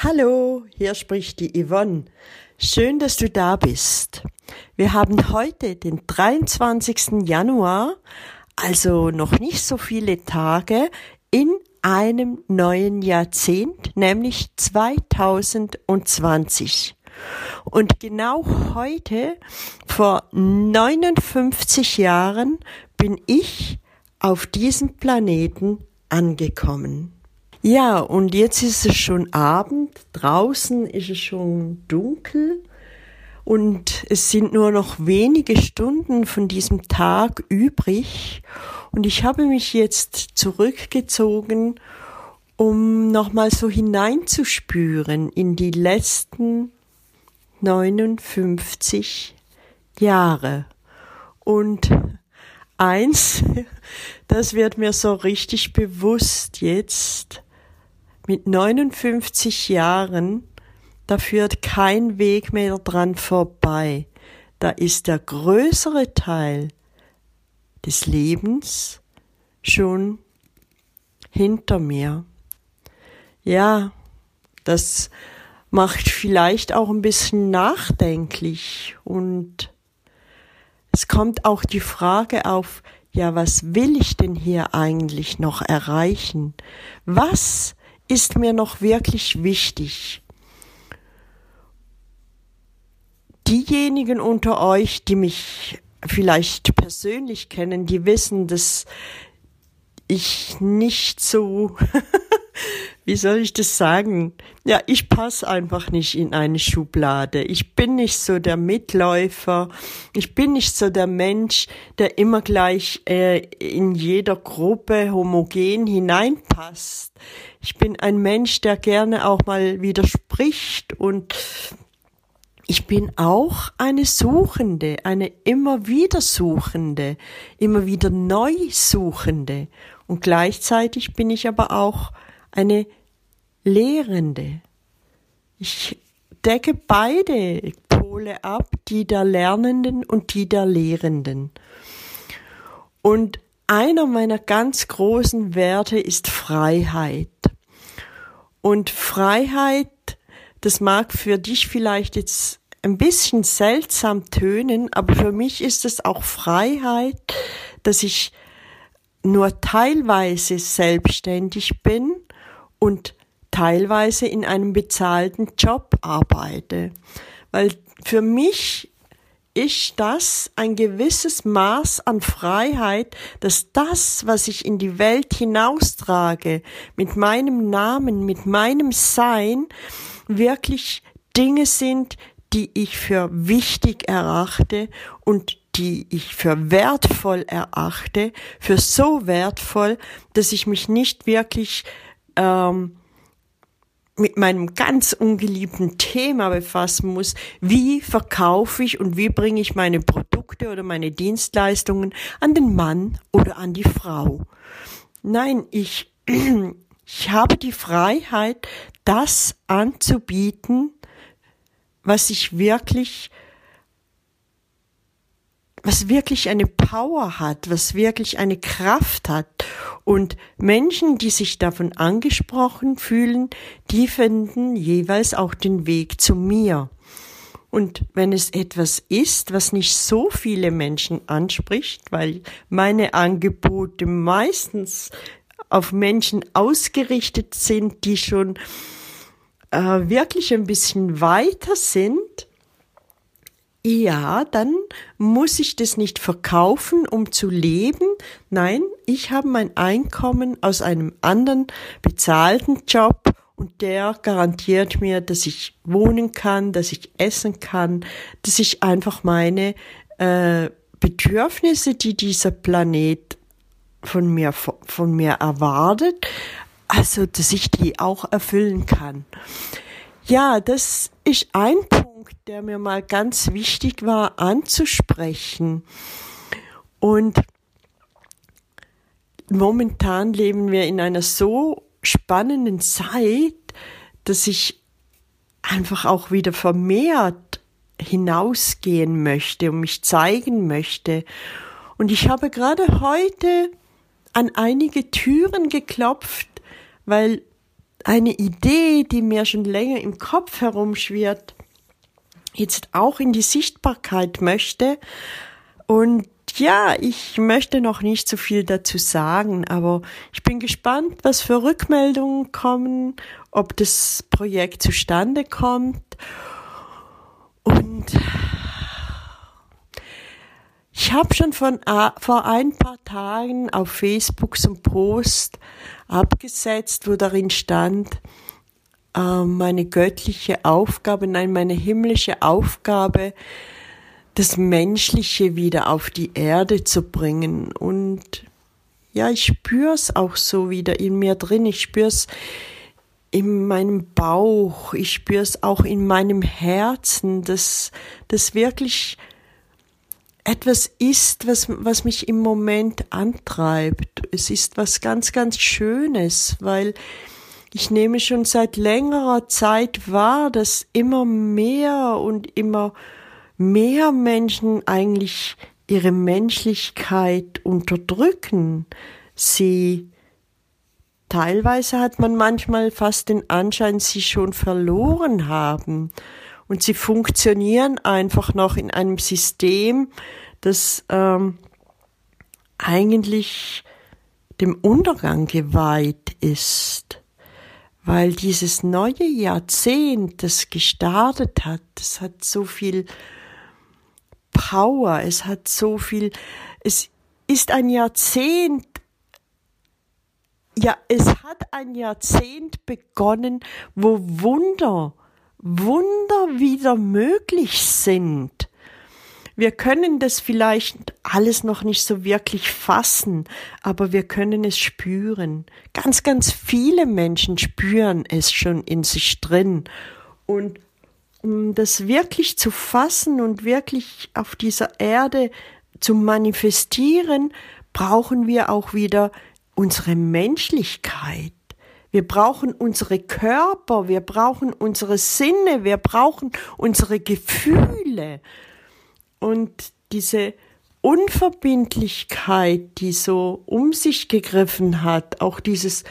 Hallo, hier spricht die Yvonne. Schön, dass du da bist. Wir haben heute den 23. Januar, also noch nicht so viele Tage in einem neuen Jahrzehnt, nämlich 2020. Und genau heute, vor 59 Jahren, bin ich auf diesem Planeten angekommen. Ja, und jetzt ist es schon Abend, draußen ist es schon dunkel. Und es sind nur noch wenige Stunden von diesem Tag übrig. Und ich habe mich jetzt zurückgezogen, um nochmal so hineinzuspüren in die letzten 59 Jahre. Und eins, das wird mir so richtig bewusst jetzt, mit 59 Jahren, da führt kein Weg mehr dran vorbei. Da ist der größere Teil des Lebens schon hinter mir. Ja, das macht vielleicht auch ein bisschen nachdenklich und es kommt auch die Frage auf, ja, was will ich denn hier eigentlich noch erreichen? Was ist mir noch wirklich wichtig? Diejenigen unter euch, die mich vielleicht persönlich kennen, die wissen, dass ich nicht so wie soll ich das sagen? Ja, ich passe einfach nicht in eine Schublade. Ich bin nicht so der Mitläufer. Ich bin nicht so der Mensch, der immer gleich äh, in jeder Gruppe homogen hineinpasst. Ich bin ein Mensch, der gerne auch mal widerspricht und ich bin auch eine Suchende, eine immer wieder Suchende, immer wieder neu Suchende. Und gleichzeitig bin ich aber auch eine Lehrende. Ich decke beide Pole ab, die der Lernenden und die der Lehrenden. Und einer meiner ganz großen Werte ist Freiheit. Und Freiheit, das mag für dich vielleicht jetzt ein bisschen seltsam tönen, aber für mich ist es auch Freiheit, dass ich nur teilweise selbstständig bin und teilweise in einem bezahlten Job arbeite. Weil für mich ist das ein gewisses Maß an Freiheit, dass das, was ich in die Welt hinaustrage, mit meinem Namen, mit meinem Sein, wirklich Dinge sind, die ich für wichtig erachte und die ich für wertvoll erachte, für so wertvoll, dass ich mich nicht wirklich ähm, mit meinem ganz ungeliebten Thema befassen muss, wie verkaufe ich und wie bringe ich meine Produkte oder meine Dienstleistungen an den Mann oder an die Frau. Nein, ich, ich habe die Freiheit, das anzubieten, was ich wirklich was wirklich eine Power hat, was wirklich eine Kraft hat. Und Menschen, die sich davon angesprochen fühlen, die finden jeweils auch den Weg zu mir. Und wenn es etwas ist, was nicht so viele Menschen anspricht, weil meine Angebote meistens auf Menschen ausgerichtet sind, die schon äh, wirklich ein bisschen weiter sind, ja, dann muss ich das nicht verkaufen, um zu leben. Nein, ich habe mein Einkommen aus einem anderen bezahlten Job und der garantiert mir, dass ich wohnen kann, dass ich essen kann, dass ich einfach meine äh, Bedürfnisse, die dieser Planet von mir, von mir erwartet, also dass ich die auch erfüllen kann. Ja, das ist ein Punkt, der mir mal ganz wichtig war anzusprechen. Und momentan leben wir in einer so spannenden Zeit, dass ich einfach auch wieder vermehrt hinausgehen möchte und mich zeigen möchte. Und ich habe gerade heute an einige Türen geklopft, weil eine Idee, die mir schon länger im Kopf herumschwirrt, jetzt auch in die Sichtbarkeit möchte. Und ja, ich möchte noch nicht so viel dazu sagen, aber ich bin gespannt, was für Rückmeldungen kommen, ob das Projekt zustande kommt. Und ich habe schon von, vor ein paar Tagen auf Facebook so einen Post abgesetzt, wo darin stand, äh, meine göttliche Aufgabe, nein, meine himmlische Aufgabe, das Menschliche wieder auf die Erde zu bringen. Und ja, ich spüre es auch so wieder in mir drin. Ich spüre es in meinem Bauch. Ich spüre es auch in meinem Herzen, dass das wirklich etwas ist, was, was mich im Moment antreibt. Es ist was ganz, ganz Schönes, weil ich nehme schon seit längerer Zeit wahr, dass immer mehr und immer mehr Menschen eigentlich ihre Menschlichkeit unterdrücken. Sie teilweise hat man manchmal fast den Anschein, sie schon verloren haben und sie funktionieren einfach noch in einem System, das ähm, eigentlich dem Untergang geweiht ist, weil dieses neue Jahrzehnt, das gestartet hat, das hat so viel Power, es hat so viel, es ist ein Jahrzehnt, ja, es hat ein Jahrzehnt begonnen, wo Wunder Wunder wieder möglich sind. Wir können das vielleicht alles noch nicht so wirklich fassen, aber wir können es spüren. Ganz, ganz viele Menschen spüren es schon in sich drin. Und um das wirklich zu fassen und wirklich auf dieser Erde zu manifestieren, brauchen wir auch wieder unsere Menschlichkeit. Wir brauchen unsere Körper, wir brauchen unsere Sinne, wir brauchen unsere Gefühle. Und diese Unverbindlichkeit, die so um sich gegriffen hat, auch dieses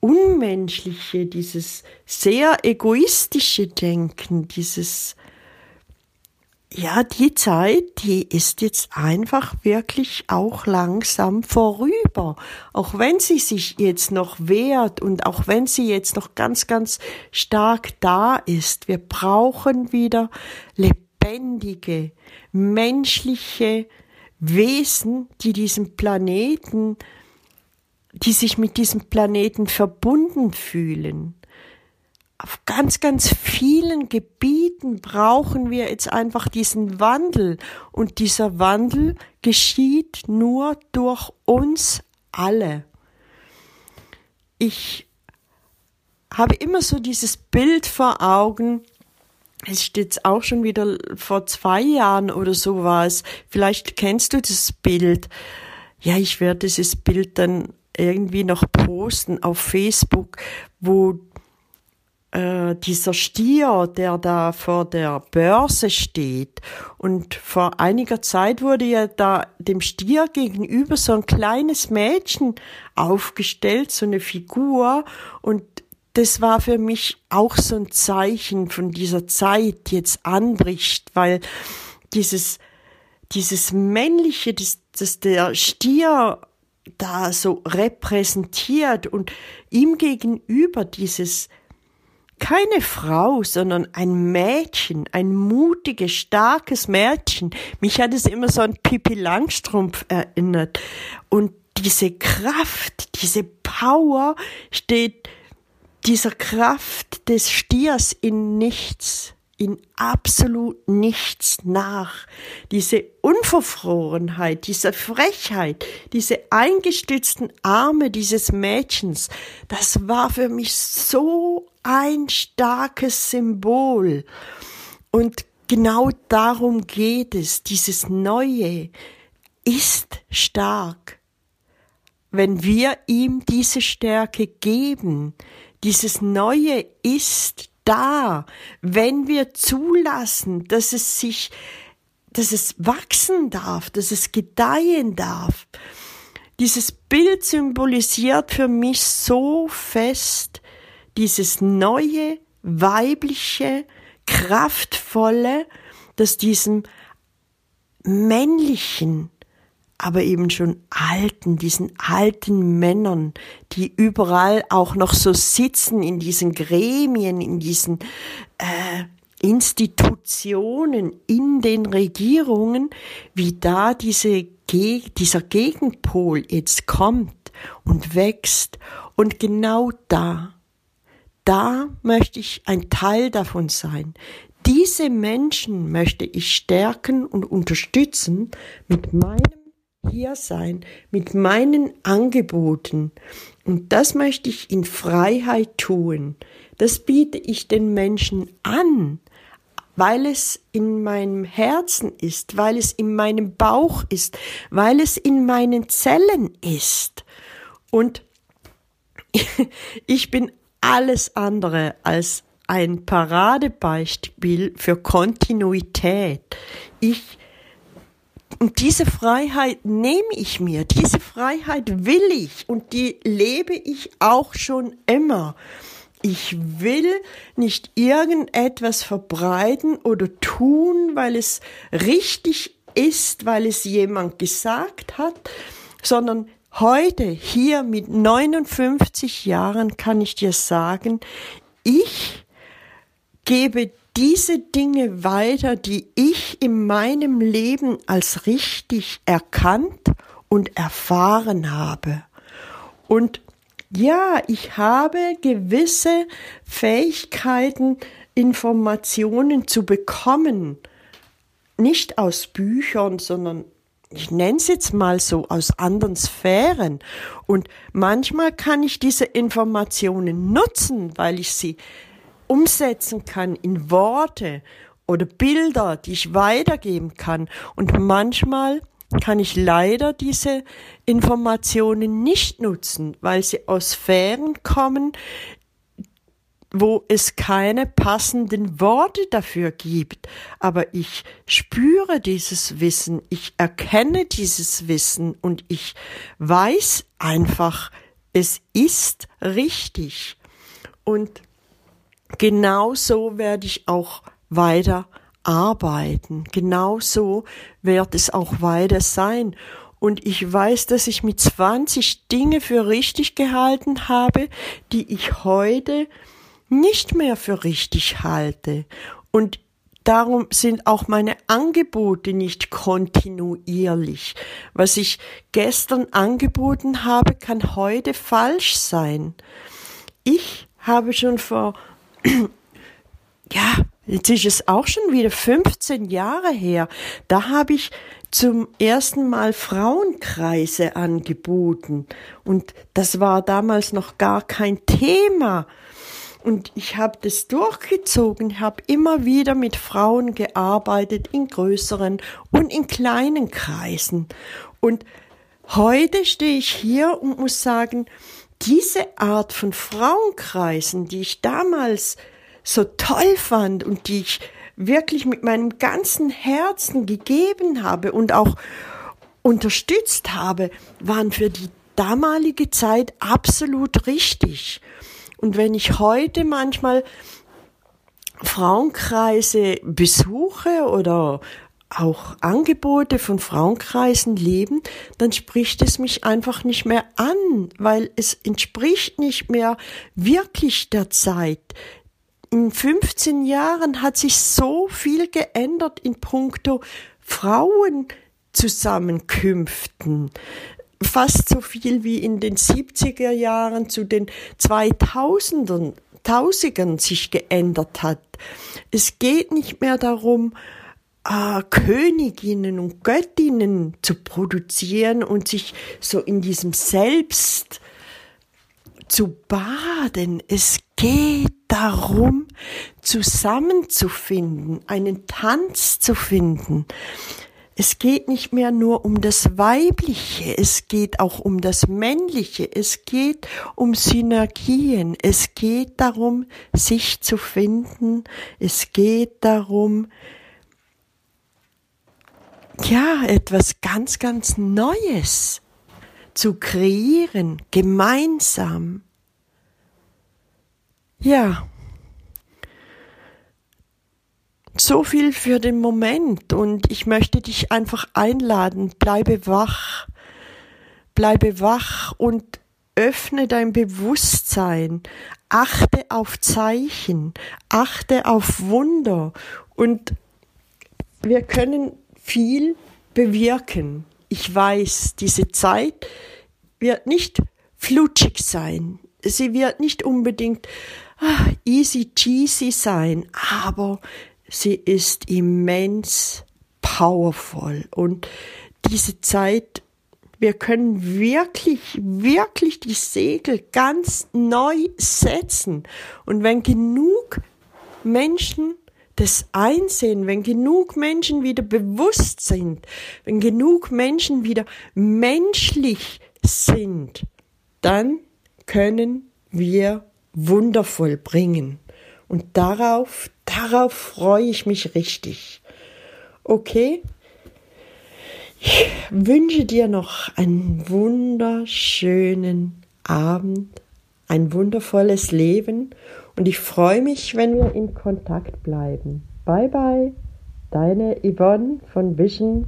Unmenschliche, dieses sehr egoistische Denken, dieses ja, die Zeit, die ist jetzt einfach wirklich auch langsam vorüber. Auch wenn sie sich jetzt noch wehrt und auch wenn sie jetzt noch ganz, ganz stark da ist. Wir brauchen wieder lebendige, menschliche Wesen, die diesem Planeten, die sich mit diesem Planeten verbunden fühlen auf ganz, ganz vielen Gebieten brauchen wir jetzt einfach diesen Wandel. Und dieser Wandel geschieht nur durch uns alle. Ich habe immer so dieses Bild vor Augen, es steht jetzt auch schon wieder vor zwei Jahren oder so war es. Vielleicht kennst du das Bild. Ja, ich werde dieses Bild dann irgendwie noch posten auf Facebook, wo äh, dieser Stier, der da vor der Börse steht. Und vor einiger Zeit wurde ja da dem Stier gegenüber so ein kleines Mädchen aufgestellt, so eine Figur. Und das war für mich auch so ein Zeichen von dieser Zeit, die jetzt anbricht, weil dieses, dieses männliche, das, das der Stier da so repräsentiert und ihm gegenüber dieses keine Frau, sondern ein Mädchen, ein mutiges, starkes Mädchen. Mich hat es immer so an Pippi Langstrumpf erinnert. Und diese Kraft, diese Power steht dieser Kraft des Stiers in nichts, in absolut nichts nach. Diese Unverfrorenheit, diese Frechheit, diese eingestützten Arme dieses Mädchens, das war für mich so ein starkes Symbol. Und genau darum geht es. Dieses Neue ist stark. Wenn wir ihm diese Stärke geben, dieses Neue ist da, wenn wir zulassen, dass es sich, dass es wachsen darf, dass es gedeihen darf. Dieses Bild symbolisiert für mich so fest dieses neue, weibliche, kraftvolle, das diesem männlichen, aber eben schon alten, diesen alten Männern, die überall auch noch so sitzen in diesen Gremien, in diesen äh, Institutionen, in den Regierungen, wie da diese, dieser Gegenpol jetzt kommt und wächst. Und genau da, da möchte ich ein Teil davon sein. Diese Menschen möchte ich stärken und unterstützen mit meinem Hiersein, mit meinen Angeboten. Und das möchte ich in Freiheit tun. Das biete ich den Menschen an, weil es in meinem Herzen ist, weil es in meinem Bauch ist, weil es in meinen Zellen ist. Und ich bin alles andere als ein Paradebeispiel für Kontinuität. Ich und diese Freiheit nehme ich mir, diese Freiheit will ich und die lebe ich auch schon immer. Ich will nicht irgendetwas verbreiten oder tun, weil es richtig ist, weil es jemand gesagt hat, sondern heute hier mit 59 Jahren kann ich dir sagen, ich gebe diese Dinge weiter, die ich in meinem Leben als richtig erkannt und erfahren habe. Und ja, ich habe gewisse Fähigkeiten, Informationen zu bekommen. Nicht aus Büchern, sondern ich nenne es jetzt mal so aus anderen Sphären. Und manchmal kann ich diese Informationen nutzen, weil ich sie umsetzen kann in Worte oder Bilder, die ich weitergeben kann. Und manchmal kann ich leider diese Informationen nicht nutzen, weil sie aus Sphären kommen, wo es keine passenden Worte dafür gibt. Aber ich spüre dieses Wissen, ich erkenne dieses Wissen und ich weiß einfach, es ist richtig. Und genau so werde ich auch weiter arbeiten. Genauso wird es auch weiter sein. Und ich weiß, dass ich mit 20 Dinge für richtig gehalten habe, die ich heute nicht mehr für richtig halte. Und darum sind auch meine Angebote nicht kontinuierlich. Was ich gestern angeboten habe, kann heute falsch sein. Ich habe schon vor, ja, Jetzt ist es auch schon wieder 15 Jahre her. Da habe ich zum ersten Mal Frauenkreise angeboten. Und das war damals noch gar kein Thema. Und ich habe das durchgezogen, habe immer wieder mit Frauen gearbeitet, in größeren und in kleinen Kreisen. Und heute stehe ich hier und muss sagen, diese Art von Frauenkreisen, die ich damals so toll fand und die ich wirklich mit meinem ganzen Herzen gegeben habe und auch unterstützt habe, waren für die damalige Zeit absolut richtig. Und wenn ich heute manchmal Frauenkreise besuche oder auch Angebote von Frauenkreisen leben, dann spricht es mich einfach nicht mehr an, weil es entspricht nicht mehr wirklich der Zeit in 15 Jahren hat sich so viel geändert in puncto Frauenzusammenkünften. Fast so viel wie in den 70er Jahren zu den 2000ern, Tausendern sich geändert hat. Es geht nicht mehr darum, äh, Königinnen und Göttinnen zu produzieren und sich so in diesem Selbst zu baden. Es geht darum, zusammenzufinden, einen Tanz zu finden. Es geht nicht mehr nur um das Weibliche, es geht auch um das Männliche, es geht um Synergien, es geht darum, sich zu finden, es geht darum, ja, etwas ganz, ganz Neues zu kreieren, gemeinsam. Ja. So viel für den Moment und ich möchte dich einfach einladen, bleibe wach, bleibe wach und öffne dein Bewusstsein, achte auf Zeichen, achte auf Wunder und wir können viel bewirken. Ich weiß, diese Zeit wird nicht flutschig sein. Sie wird nicht unbedingt ah, easy cheesy sein, aber sie ist immens powerful und diese Zeit wir können wirklich, wirklich die Segel ganz neu setzen. Und wenn genug Menschen das einsehen, wenn genug Menschen wieder bewusst sind, wenn genug Menschen wieder menschlich sind, dann können wir wundervoll bringen. Und darauf, darauf freue ich mich richtig. Okay? Ich wünsche dir noch einen wunderschönen Abend, ein wundervolles Leben und ich freue mich, wenn wir in Kontakt bleiben. Bye bye, deine Yvonne von Vision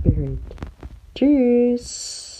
Spirit. Tschüss.